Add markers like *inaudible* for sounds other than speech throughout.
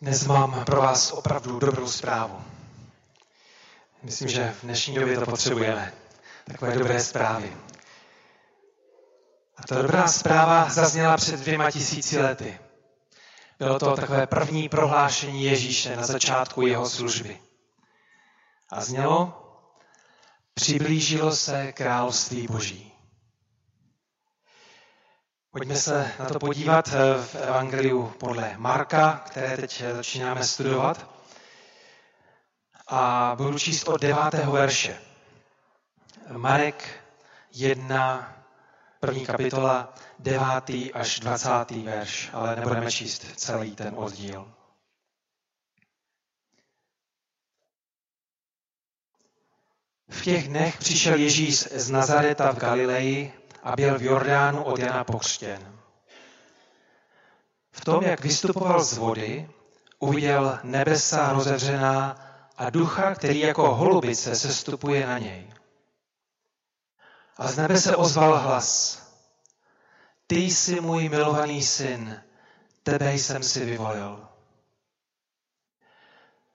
Dnes mám pro vás opravdu dobrou zprávu. Myslím, že v dnešní době to potřebujeme. Takové dobré zprávy. A ta dobrá zpráva zazněla před dvěma tisíci lety. Bylo to takové první prohlášení Ježíše na začátku jeho služby. A znělo, přiblížilo se království Boží. Pojďme se na to podívat eh, v Evangeliu podle Marka, které teď eh, začínáme studovat. A budu číst od devátého verše. Marek 1, první kapitola, devátý až dvacátý verš, ale nebudeme číst celý ten oddíl. V těch dnech přišel Ježíš z Nazareta v Galileji a byl v Jordánu od Jana pokřtěn. V tom, jak vystupoval z vody, uviděl nebesa rozevřená a ducha, který jako holubice sestupuje na něj. A z nebe se ozval hlas. Ty jsi můj milovaný syn, tebe jsem si vyvolil.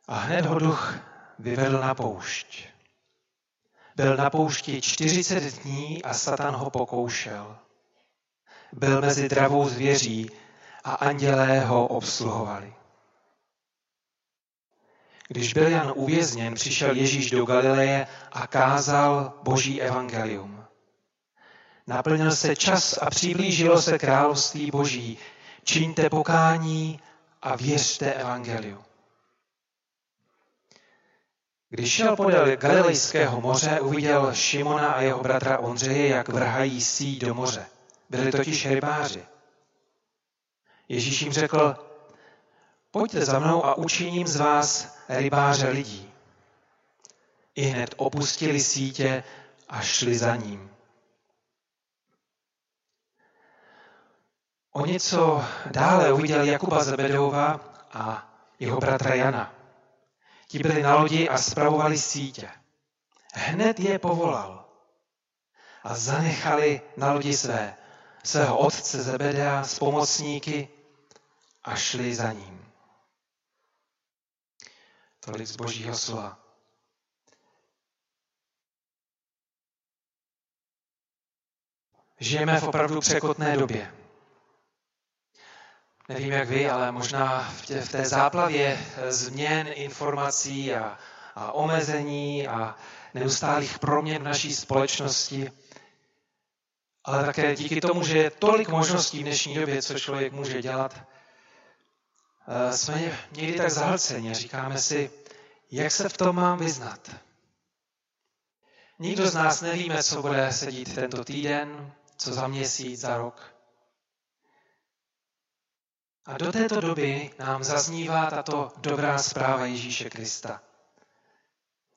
A hned ho duch vyvedl na poušť. Byl na poušti 40 dní a Satan ho pokoušel. Byl mezi dravou zvěří a andělé ho obsluhovali. Když byl Jan uvězněn, přišel Ježíš do Galileje a kázal Boží evangelium. Naplnil se čas a přiblížilo se království Boží. Čiňte pokání a věřte evangeliu. Když šel podél Galilejského moře, uviděl Šimona a jeho bratra Ondřeje, jak vrhají síť do moře. Byli totiž rybáři. Ježíš jim řekl, pojďte za mnou a učiním z vás rybáře lidí. I hned opustili sítě a šli za ním. O něco dále uviděl Jakuba Zebedova a jeho bratra Jana. Ti byli na lodi a spravovali sítě. Hned je povolal a zanechali na lodi své, svého otce Zebedea s pomocníky a šli za ním. Tolik z božího slova. Žijeme v opravdu překotné době. Nevím, jak vy, ale možná v, tě, v té záplavě změn informací a, a omezení a neustálých proměn v naší společnosti, ale také díky tomu, že je tolik možností v dnešní době, co člověk může dělat, eh, jsme někdy tak zahlceni a říkáme si, jak se v tom mám vyznat. Nikdo z nás nevíme, co bude sedít tento týden, co za měsíc, za rok. A do této doby nám zaznívá tato dobrá zpráva Ježíše Krista.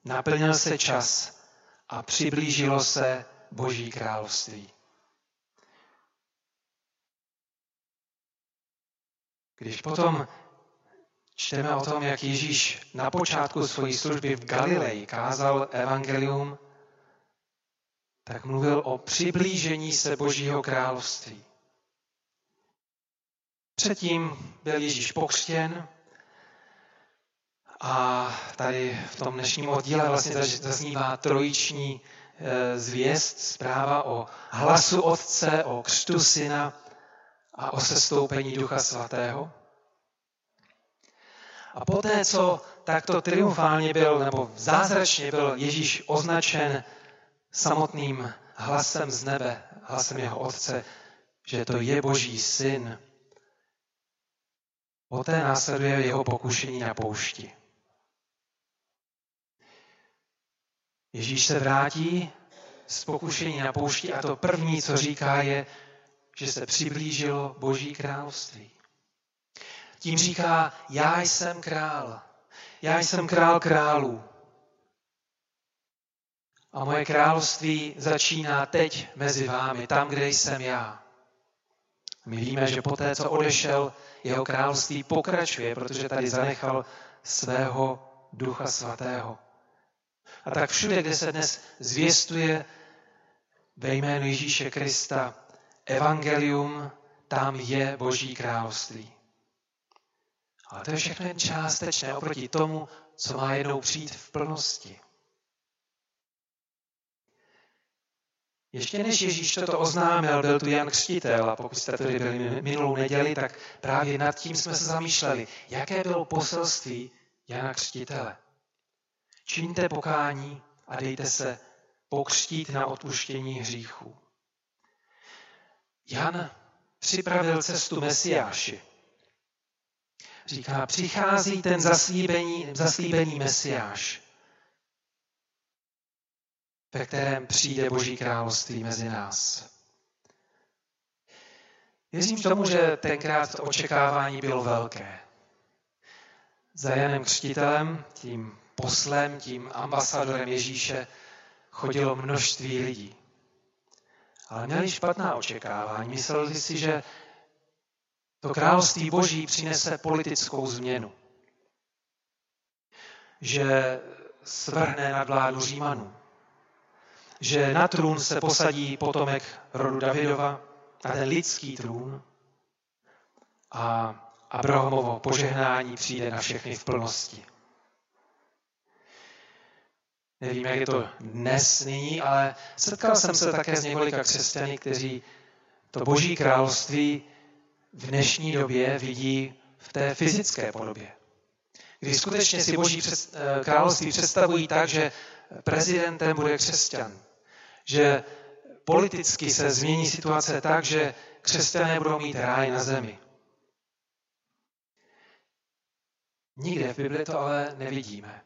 Naplnil se čas a přiblížilo se Boží království. Když potom čteme o tom, jak Ježíš na počátku své služby v Galileji kázal evangelium, tak mluvil o přiblížení se Božího království. Předtím byl Ježíš pokřtěn a tady v tom dnešním oddíle vlastně zaznívá trojiční e, zvěst, zpráva o hlasu Otce, o křtu Syna a o sestoupení Ducha Svatého. A poté, co takto triumfálně byl, nebo zázračně byl Ježíš označen samotným hlasem z nebe, hlasem jeho Otce, že to je Boží syn, Poté následuje jeho pokušení na poušti. Ježíš se vrátí z pokušení na poušti a to první, co říká, je, že se přiblížilo Boží království. Tím říká, já jsem král. Já jsem král králů. A moje království začíná teď mezi vámi, tam, kde jsem já. My víme, že poté, co odešel, jeho království pokračuje, protože tady zanechal svého ducha svatého. A tak všude, kde se dnes zvěstuje ve jménu Ježíše Krista evangelium, tam je Boží království. Ale to je všechno jen částečné oproti tomu, co má jednou přijít v plnosti. Ještě než Ježíš toto oznámil, byl tu Jan Křtitel a pokud jste tady byli minulou neděli, tak právě nad tím jsme se zamýšleli, jaké bylo poselství Jana Křtitele. Čiňte pokání a dejte se pokřtít na odpuštění hříchů. Jan připravil cestu Mesiáši. Říká, přichází ten zaslíbený, zaslíbený Mesiáš, ve kterém přijde Boží království mezi nás. Věřím tomu, že tenkrát to očekávání bylo velké. Za Janem Křtitelem, tím poslem, tím ambasadorem Ježíše, chodilo množství lidí. Ale měli špatná očekávání. Mysleli si, že to království boží přinese politickou změnu. Že svrhne nad vládu Římanů. Že na trůn se posadí potomek rodu Davidova, na ten lidský trůn. A Abrahamovo požehnání přijde na všechny v plnosti. Nevím, jak je to dnes nyní, ale setkal jsem se také s několika křesťany, kteří to boží království v dnešní době vidí v té fyzické podobě. Kdy skutečně si boží eh, království představují tak, že prezidentem bude křesťan. Že politicky se změní situace tak, že křesťané budou mít ráj na zemi. Nikde v Bibli to ale nevidíme.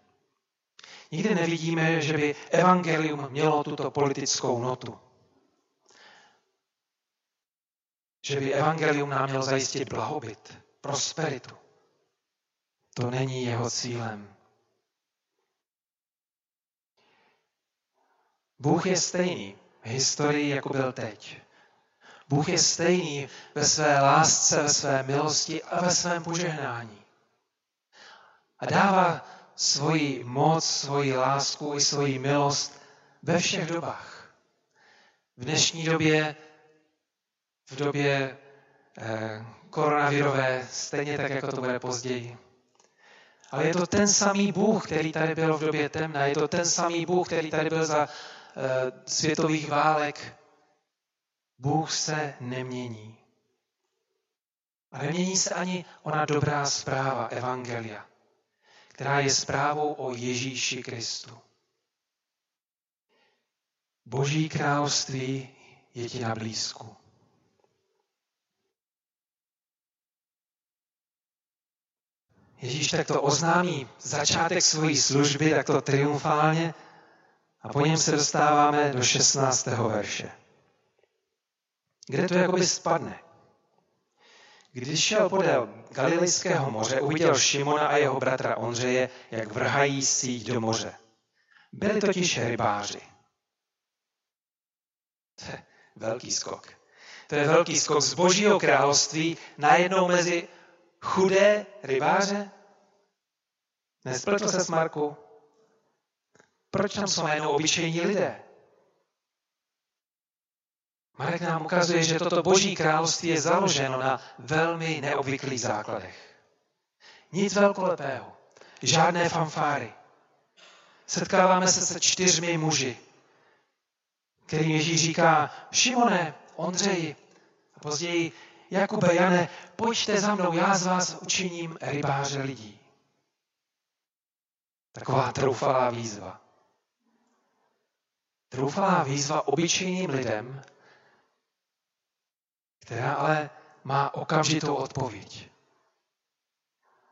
Nikdy nevidíme, že by evangelium mělo tuto politickou notu. Že by evangelium nám mělo zajistit blahobyt, prosperitu. To není jeho cílem. Bůh je stejný v historii, jako byl teď. Bůh je stejný ve své lásce, ve své milosti a ve svém požehnání. A dává svoji moc, svoji lásku i svoji milost ve všech dobách. V dnešní době, v době eh, koronavirové, stejně tak, jako to bude později. Ale je to ten samý Bůh, který tady byl v době temna. Je to ten samý Bůh, který tady byl za eh, světových válek. Bůh se nemění. A nemění se ani ona dobrá zpráva Evangelia která je zprávou o Ježíši Kristu. Boží království je ti na blízku. Ježíš takto oznámí začátek svojí služby, takto triumfálně, a po něm se dostáváme do 16. verše, kde to jakoby spadne. Když šel podél Galilejského moře, uviděl Šimona a jeho bratra Ondřeje, jak vrhají síť do moře. Byli totiž rybáři. To je velký skok. To je velký skok z božího království najednou mezi chudé rybáře. Nespletl se s Marku? Proč tam jsou najednou obyčejní lidé? Marek nám ukazuje, že toto boží království je založeno na velmi neobvyklých základech. Nic velkolepého, žádné fanfáry. Setkáváme se se čtyřmi muži, kterým Ježíš říká, Šimone, Ondřeji, a později Jakube, Jane, pojďte za mnou, já z vás učiním rybáře lidí. Taková troufalá výzva. Troufalá výzva obyčejným lidem, která ale má okamžitou odpověď.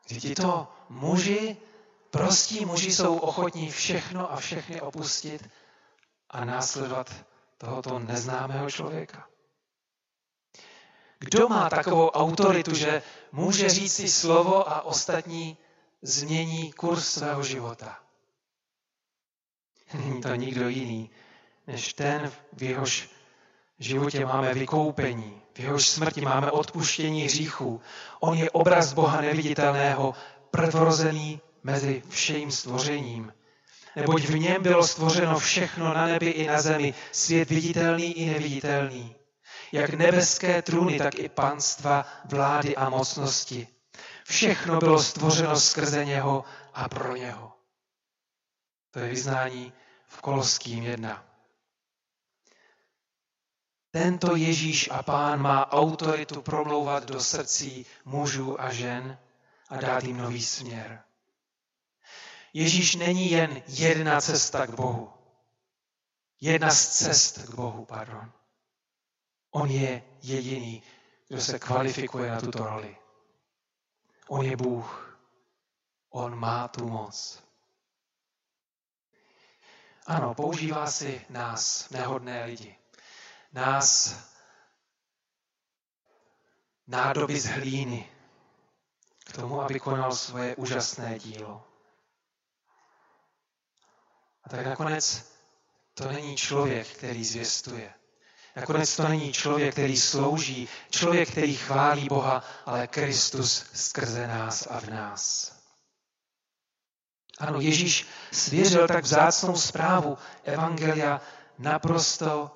Kdy tito muži, prostí muži jsou ochotní všechno a všechny opustit a následovat tohoto neznámého člověka. Kdo má takovou autoritu, že může říct si slovo a ostatní změní kurz svého života? Není to nikdo jiný, než ten, v jehož životě máme vykoupení, v jehož smrti máme odpuštění hříchů. On je obraz Boha neviditelného, prvorozený mezi vším stvořením. Neboť v něm bylo stvořeno všechno na nebi i na zemi, svět viditelný i neviditelný. Jak nebeské trůny, tak i panstva, vlády a mocnosti. Všechno bylo stvořeno skrze něho a pro něho. To je vyznání v Koloským 1. Tento Ježíš a Pán má autoritu promlouvat do srdcí mužů a žen a dát jim nový směr. Ježíš není jen jedna cesta k Bohu. Jedna z cest k Bohu, pardon. On je jediný, kdo se kvalifikuje na tuto roli. On je Bůh. On má tu moc. Ano, používá si nás, nehodné lidi. Nás, nádoby z hlíny, k tomu, aby konal svoje úžasné dílo. A tak nakonec to není člověk, který zvěstuje. Nakonec to není člověk, který slouží, člověk, který chválí Boha, ale Kristus skrze nás a v nás. Ano, Ježíš svěřil tak vzácnou zprávu Evangelia naprosto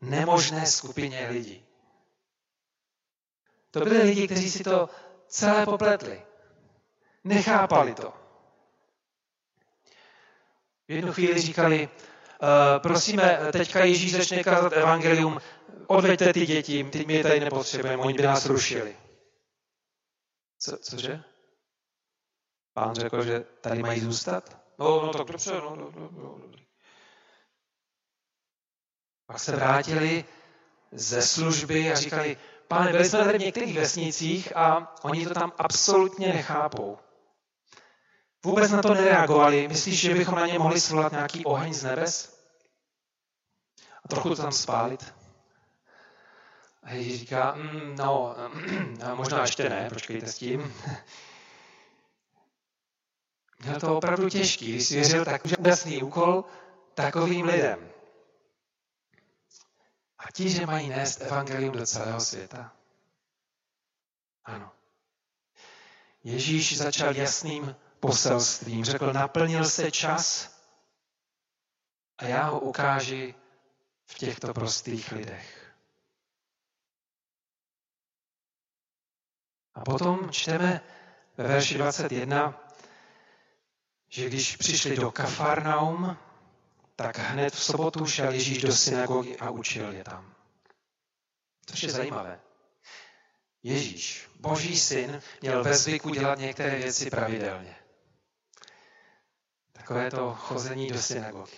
nemožné skupině lidí. To byli lidi, kteří si to celé popletli. Nechápali to. V jednu chvíli říkali, prosíme, teďka Ježíš začne kázat evangelium, odveďte ty děti, ty my je tady nepotřebujeme, oni by nás rušili. Co, cože? Pán řekl, že tady mají zůstat? No, no tak dobře, no, no, no, no dobrý. Pak se vrátili ze služby a říkali, pane, byli jsme tady v některých vesnicích a oni to tam absolutně nechápou. Vůbec na to nereagovali. Myslíš, že bychom na ně mohli svolat nějaký oheň z nebes? A trochu to tam spálit? A Ježíš říká, mm, no, *clears throat* možná ještě ne, počkejte s tím. *laughs* Měl to opravdu těžký, když svěřil tak úžasný úkol takovým lidem. A ti, že mají nést evangelium do celého světa. Ano. Ježíš začal jasným poselstvím. Řekl, naplnil se čas a já ho ukáži v těchto prostých lidech. A potom čteme ve verši 21, že když přišli do Kafarnaum, tak hned v sobotu šel Ježíš do synagogy a učil je tam. Což je zajímavé. Ježíš, boží syn, měl ve zvyku dělat některé věci pravidelně. Takové to chození do synagogy.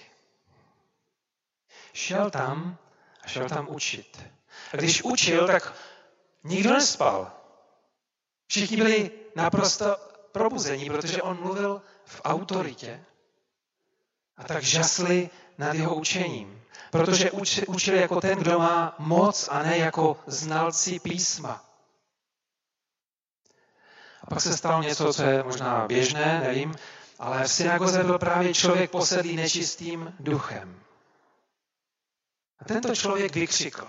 Šel tam a šel tam učit. A když učil, tak nikdo nespal. Všichni byli naprosto probuzení, protože on mluvil v autoritě a tak žasli nad jeho učením. Protože učil jako ten, kdo má moc a ne jako znalci písma. A pak se stalo něco, co je možná běžné, nevím, ale v synagoze byl právě člověk posedlý nečistým duchem. A tento člověk vykřikl.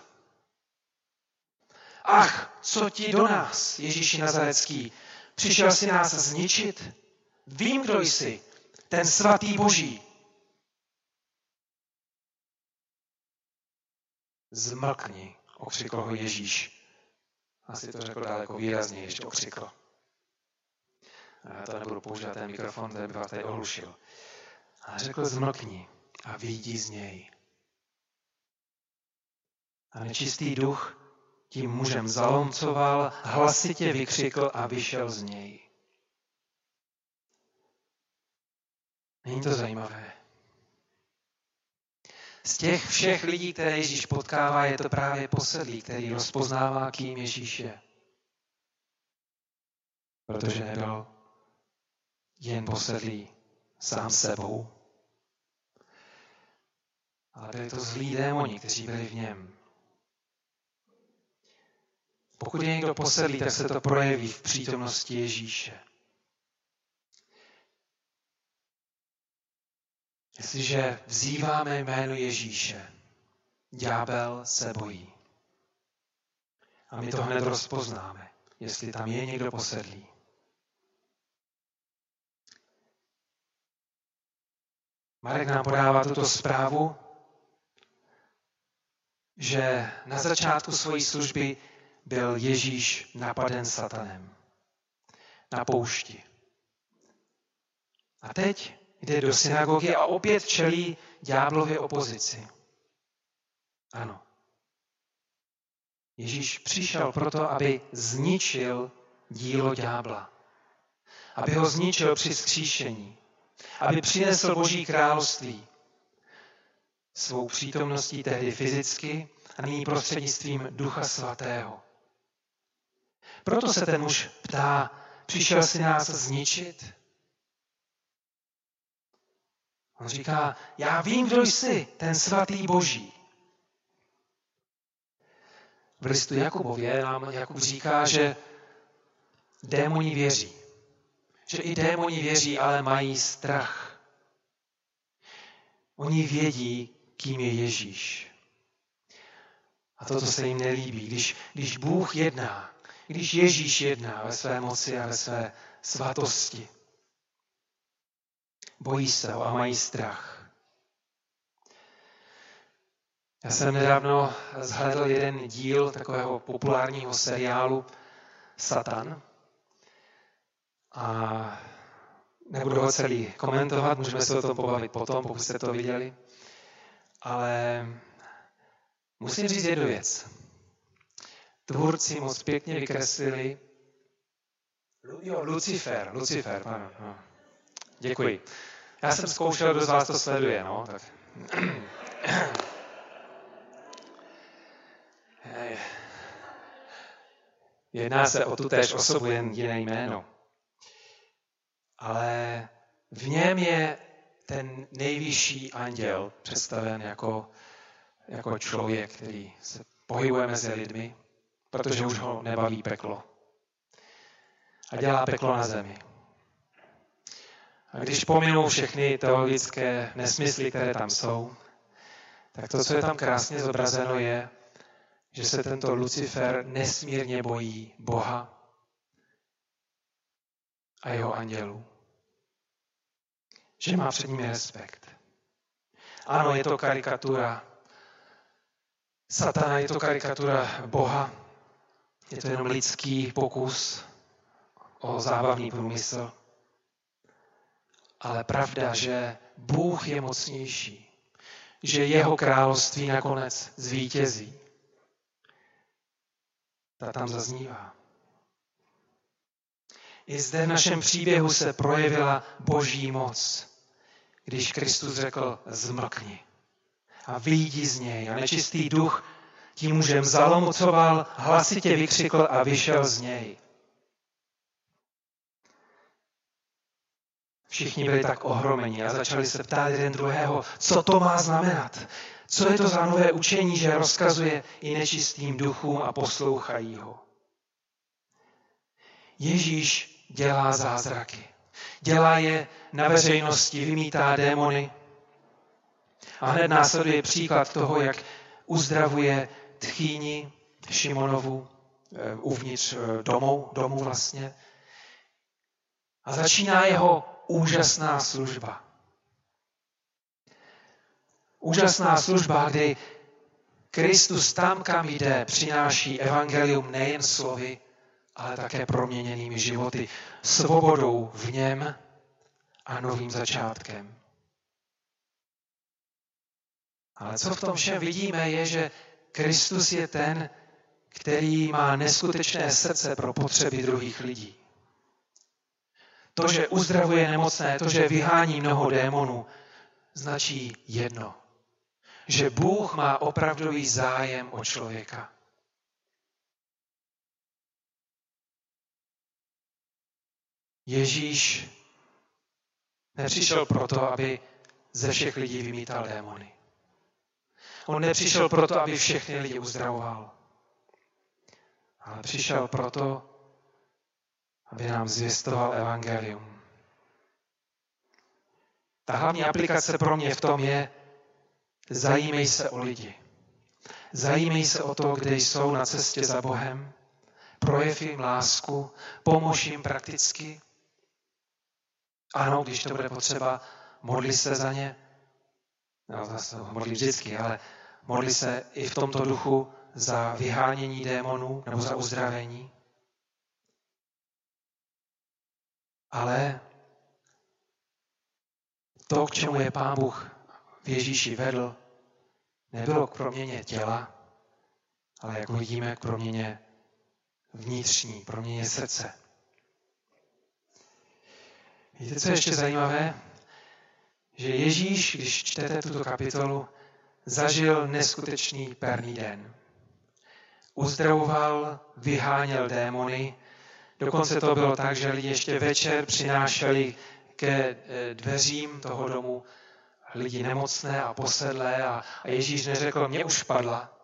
Ach, co ti do nás, Ježíši Nazarecký, přišel si nás zničit? Vím, kdo jsi, ten svatý boží. Zmlkni, okřikl ho Ježíš. Asi to řekl daleko výrazně, ještě okřikl. To nebudu používat ten mikrofon, který by vás tady ohlušil. Ale řekl zmlkni a vyjdi z něj. A nečistý duch tím mužem zalomcoval, hlasitě vykřikl a vyšel z něj. Není to zajímavé? Z těch všech lidí, které Ježíš potkává, je to právě posedlý, který rozpoznává, kým Ježíš je. Protože nebyl jen posedlý sám sebou, ale byli to zlí démoni, kteří byli v něm. Pokud je někdo posedlý, tak se to projeví v přítomnosti Ježíše. Jestliže vzýváme jméno Ježíše, ďábel se bojí. A my to hned rozpoznáme, jestli tam je někdo posedlý. Marek nám podává tuto zprávu, že na začátku své služby byl Ježíš napaden satanem. na poušti. A teď jde do synagogy a opět čelí ďáblově opozici. Ano. Ježíš přišel proto, aby zničil dílo ďábla. Aby ho zničil při skříšení. Aby přinesl Boží království. Svou přítomností tehdy fyzicky a nyní prostřednictvím Ducha Svatého. Proto se ten muž ptá, přišel si nás zničit? On říká, já vím, kdo jsi, ten svatý boží. V listu Jakubově nám Jakub říká, že démoni věří. Že i démoni věří, ale mají strach. Oni vědí, kým je Ježíš. A toto se jim nelíbí. Když, když Bůh jedná, když Ježíš jedná ve své moci a ve své svatosti, bojí se ho a mají strach. Já jsem nedávno zhlédl jeden díl takového populárního seriálu Satan. A nebudu ho celý komentovat, můžeme se o tom pobavit potom, pokud jste to viděli. Ale musím říct jednu věc. Tvůrci moc pěkně vykreslili Jo, Lucifer, Lucifer, pardon. No. Děkuji. Já jsem zkoušel, kdo z vás to sleduje, no, tak. Jedná se o tu též osobu, jen jiné jméno. Ale v něm je ten nejvyšší anděl představen jako, jako člověk, který se pohybuje mezi lidmi, protože už ho nebaví peklo. A dělá peklo na zemi. A když pominu všechny teologické nesmysly, které tam jsou, tak to, co je tam krásně zobrazeno, je, že se tento Lucifer nesmírně bojí Boha a jeho andělů. Že má před nimi respekt. Ano, je to karikatura Satana, je to karikatura Boha, je to jenom lidský pokus o zábavný průmysl ale pravda, že Bůh je mocnější, že jeho království nakonec zvítězí. Ta tam zaznívá. I zde v našem příběhu se projevila boží moc, když Kristus řekl zmlkni a vyjdi z něj a nečistý duch tím mužem zalomocoval, hlasitě vykřikl a vyšel z něj. Všichni byli tak ohromeni a začali se ptát jeden druhého, co to má znamenat. Co je to za nové učení, že rozkazuje i nečistým duchům a poslouchají ho. Ježíš dělá zázraky. Dělá je na veřejnosti, vymítá démony. A hned následuje příklad toho, jak uzdravuje tchýni Šimonovu eh, uvnitř eh, domu, domu vlastně. A začíná jeho úžasná služba. Úžasná služba, kdy Kristus tam, kam jde, přináší evangelium nejen slovy, ale také proměněnými životy, svobodou v něm a novým začátkem. Ale co v tom všem vidíme, je, že Kristus je ten, který má neskutečné srdce pro potřeby druhých lidí. To, že uzdravuje nemocné, to, že vyhání mnoho démonů, značí jedno. Že Bůh má opravdový zájem o člověka. Ježíš nepřišel proto, aby ze všech lidí vymítal démony. On nepřišel proto, aby všechny lidi uzdravoval. Ale přišel proto, aby nám zvěstoval evangelium. Ta hlavní aplikace pro mě v tom je, zajímej se o lidi. Zajímej se o to, kde jsou na cestě za Bohem. Projev jim lásku, pomož jim prakticky. Ano, když to bude potřeba, modli se za ně. No, zase modli vždycky, ale modli se i v tomto duchu za vyhánění démonů nebo za uzdravení. Ale to, k čemu je Pán Bůh v Ježíši vedl, nebylo k proměně těla, ale jak vidíme, k proměně vnitřní, proměně srdce. Víte, co je ještě zajímavé? Že Ježíš, když čtete tuto kapitolu, zažil neskutečný perný den. Uzdravoval, vyháněl démony, dokonce to bylo tak, že lidi ještě večer přinášeli ke eh, dveřím toho domu lidi nemocné a posedlé a, a Ježíš neřekl, mě už padla,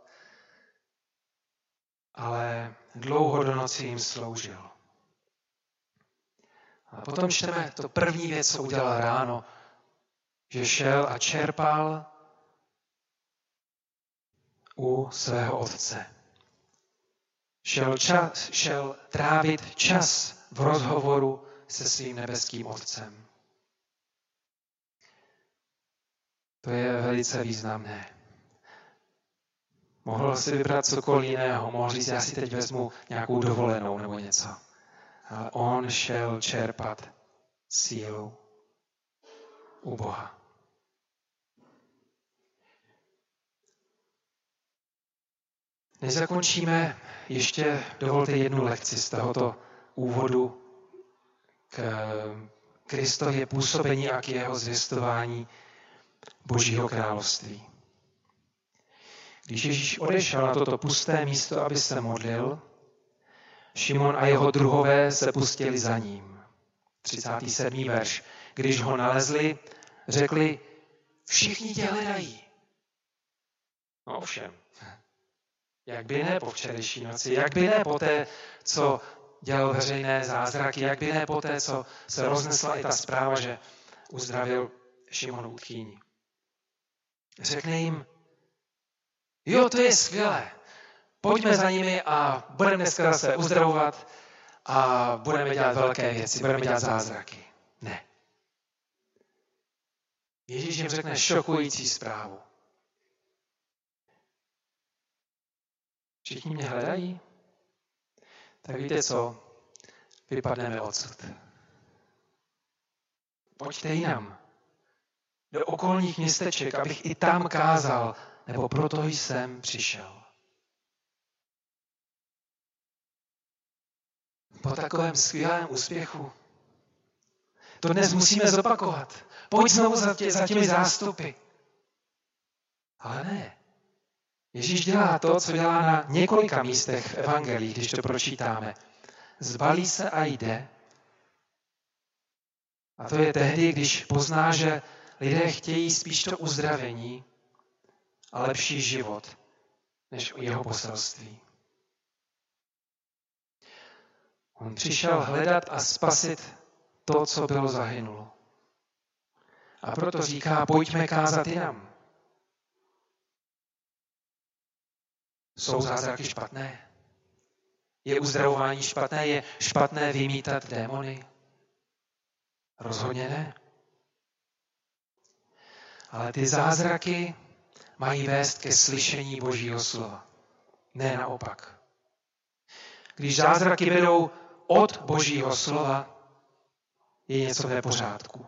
ale dlouho do noci jim sloužil. A potom čteme to první věc, co udělal ráno, že šel a čerpal u svého otce. Šel, čas, šel trávit čas v rozhovoru se svým nebeským otcem. To je velice významné. Mohl si vybrat cokoliv jiného, mohl říct, já si teď vezmu nějakou dovolenou nebo něco. On šel čerpat sílu u Boha. Než zakončíme, ještě dovolte jednu lekci z tohoto úvodu k Kristově působení a k jeho zvěstování Božího království. Když Ježíš odešel na toto pusté místo, aby se modlil, Šimon a jeho druhové se pustili za ním. 37. verš. Když ho nalezli, řekli, všichni tě hledají. No ovšem, jak by ne po včerejší noci, jak by ne po té, co dělal veřejné zázraky, jak by ne po té, co se roznesla i ta zpráva, že uzdravil Šimonu tchýni. Řekne jim, jo, to je skvělé, pojďme za nimi a budeme dneska zase uzdravovat a budeme dělat velké věci, budeme dělat zázraky. Ne. Ježíš jim řekne šokující zprávu. Všichni mě hledají? Tak víte co? Vypadneme odsud. Pojďte jinam. Do okolních městeček, abych i tam kázal, nebo proto jsem přišel. Po takovém skvělém úspěchu to dnes musíme zopakovat. Pojď znovu za, tě, za těmi zástupy. Ale ne. Ježíš dělá to, co dělá na několika místech v Evangelii, když to pročítáme. Zbalí se a jde. A to je tehdy, když pozná, že lidé chtějí spíš to uzdravení a lepší život, než jeho poselství. On přišel hledat a spasit to, co bylo zahynulo. A proto říká, pojďme kázat jinam. Jsou zázraky špatné? Je uzdravování špatné? Je špatné vymítat démony? Rozhodně ne. Ale ty zázraky mají vést ke slyšení Božího slova. Ne naopak. Když zázraky vedou od Božího slova, je něco v pořádku.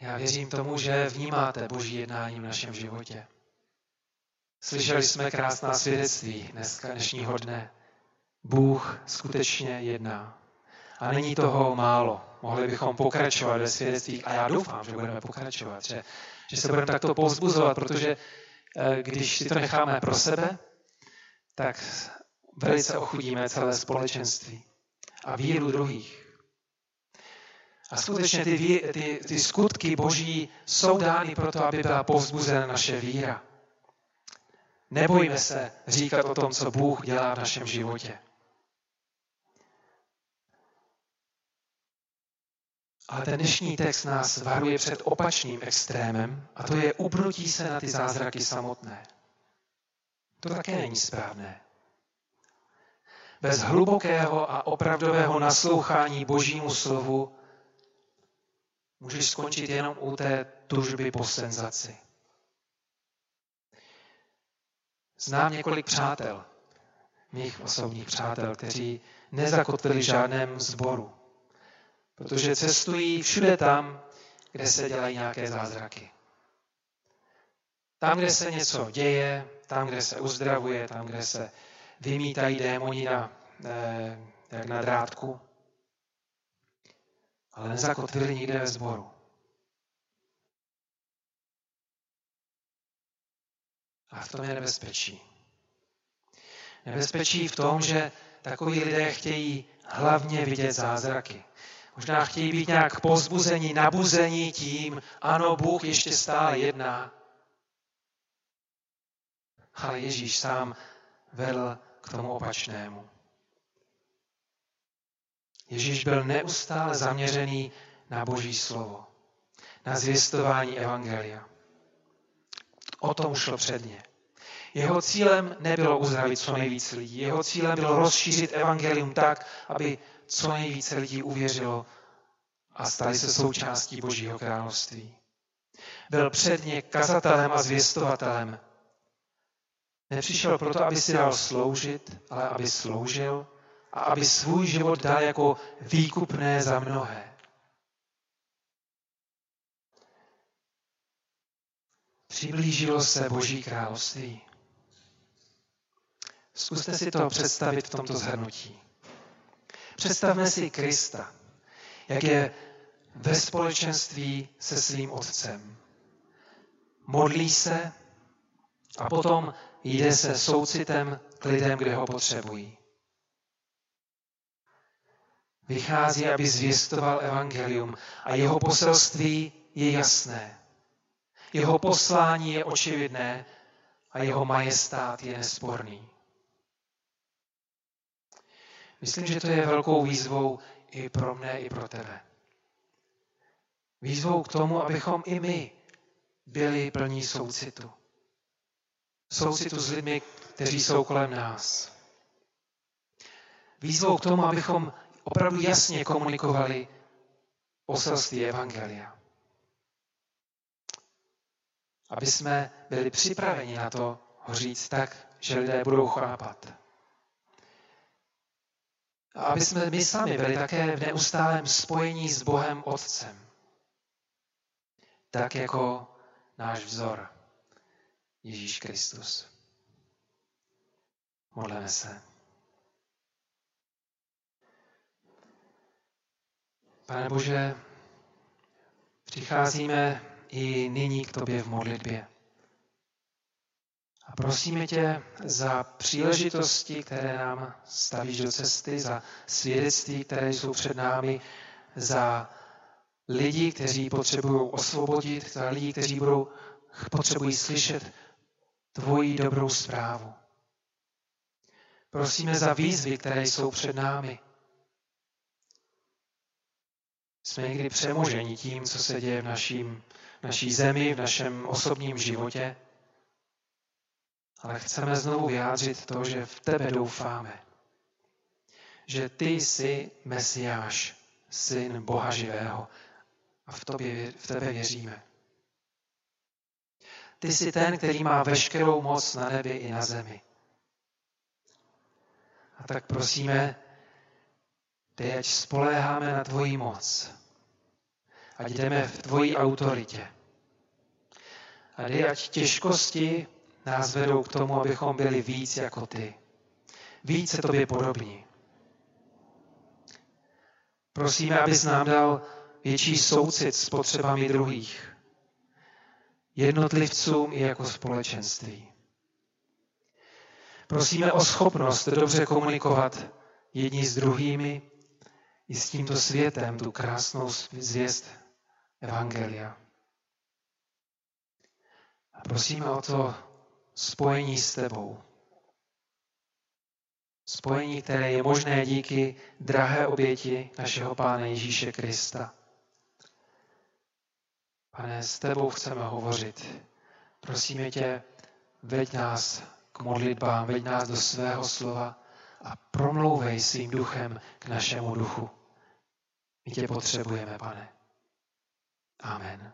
Já věřím tomu, že vnímáte Boží jednání v našem životě. Slyšeli jsme krásná svědectví dneska, dnešního dne. Bůh skutečně jedná. A není toho málo. Mohli bychom pokračovat ve svědectvích a já doufám, že budeme pokračovat, že, že se budeme takto povzbuzovat, protože eh, když si to necháme pro sebe, tak velice ochudíme celé společenství a víru druhých. A skutečně ty, ty, ty skutky boží jsou dány proto, aby byla povzbuzena naše víra. Nebojme se říkat o tom, co Bůh dělá v našem životě. Ale ten dnešní text nás varuje před opačným extrémem a to je upnutí se na ty zázraky samotné. To také není správné. Bez hlubokého a opravdového naslouchání Božímu slovu můžeš skončit jenom u té tužby po senzaci. Znám několik přátel. mých osobních přátel, kteří nezakotvili žádném zboru. Protože cestují všude tam, kde se dělají nějaké zázraky. Tam, kde se něco děje, tam, kde se uzdravuje, tam, kde se vymítají démoni na, eh, jak na drátku, ale nezakotvili nikde ve sboru. A v tom je nebezpečí. Nebezpečí v tom, že takoví lidé chtějí hlavně vidět zázraky. Možná chtějí být nějak pozbuzení, nabuzení tím, ano, Bůh ještě stále jedná. Ale Ježíš sám vedl k tomu opačnému. Ježíš byl neustále zaměřený na Boží slovo, na zvěstování Evangelia. O tom šlo předně. Jeho cílem nebylo uzdravit co nejvíc lidí. Jeho cílem bylo rozšířit evangelium tak, aby co nejvíce lidí uvěřilo a stali se součástí Božího království. Byl předně kazatelem a zvěstovatelem. Nepřišel proto, aby si dal sloužit, ale aby sloužil a aby svůj život dal jako výkupné za mnohé. Přiblížilo se Boží království. Zkuste si to představit v tomto zhrnutí. Představme si Krista, jak je ve společenství se svým otcem. Modlí se a potom jde se soucitem k lidem, kde ho potřebují. Vychází, aby zvěstoval evangelium a jeho poselství je jasné. Jeho poslání je očividné a jeho majestát je nesporný. Myslím, že to je velkou výzvou i pro mne, i pro tebe. Výzvou k tomu, abychom i my byli plní soucitu. Soucitu s lidmi, kteří jsou kolem nás. Výzvou k tomu, abychom opravdu jasně komunikovali poselství Evangelia. Aby jsme byli připraveni na to ho říct tak, že lidé budou chápat. A aby jsme my sami byli také v neustálém spojení s Bohem Otcem. Tak jako náš vzor, Ježíš Kristus. Modleme se. Pane Bože, přicházíme i nyní k Tobě v modlitbě. A prosíme tě za příležitosti, které nám stavíš do cesty, za svědectví, které jsou před námi, za lidi, kteří potřebují osvobodit, za lidi, kteří budou, potřebují slyšet tvoji dobrou zprávu. Prosíme za výzvy, které jsou před námi. Jsme někdy přemoženi tím, co se děje v naším, naší zemi, v našem osobním životě ale chceme znovu vyjádřit to, že v tebe doufáme. Že ty jsi Mesiáš, syn Boha živého a v, tobě, v tebe věříme. Ty jsi ten, který má veškerou moc na nebi i na zemi. A tak prosíme, dej, ať spoléháme na tvoji moc. Ať jdeme v tvojí autoritě. A dej, ať těžkosti nás vedou k tomu, abychom byli víc jako ty. Více tobě podobní. Prosíme, abys nám dal větší soucit s potřebami druhých. Jednotlivcům i jako společenství. Prosíme o schopnost dobře komunikovat jedni s druhými i s tímto světem tu krásnou zvěst Evangelia. A prosíme o to, spojení s tebou. Spojení, které je možné díky drahé oběti našeho Pána Ježíše Krista. Pane, s tebou chceme hovořit. Prosíme tě, veď nás k modlitbám, veď nás do svého slova a promlouvej svým duchem k našemu duchu. My tě potřebujeme, pane. Amen.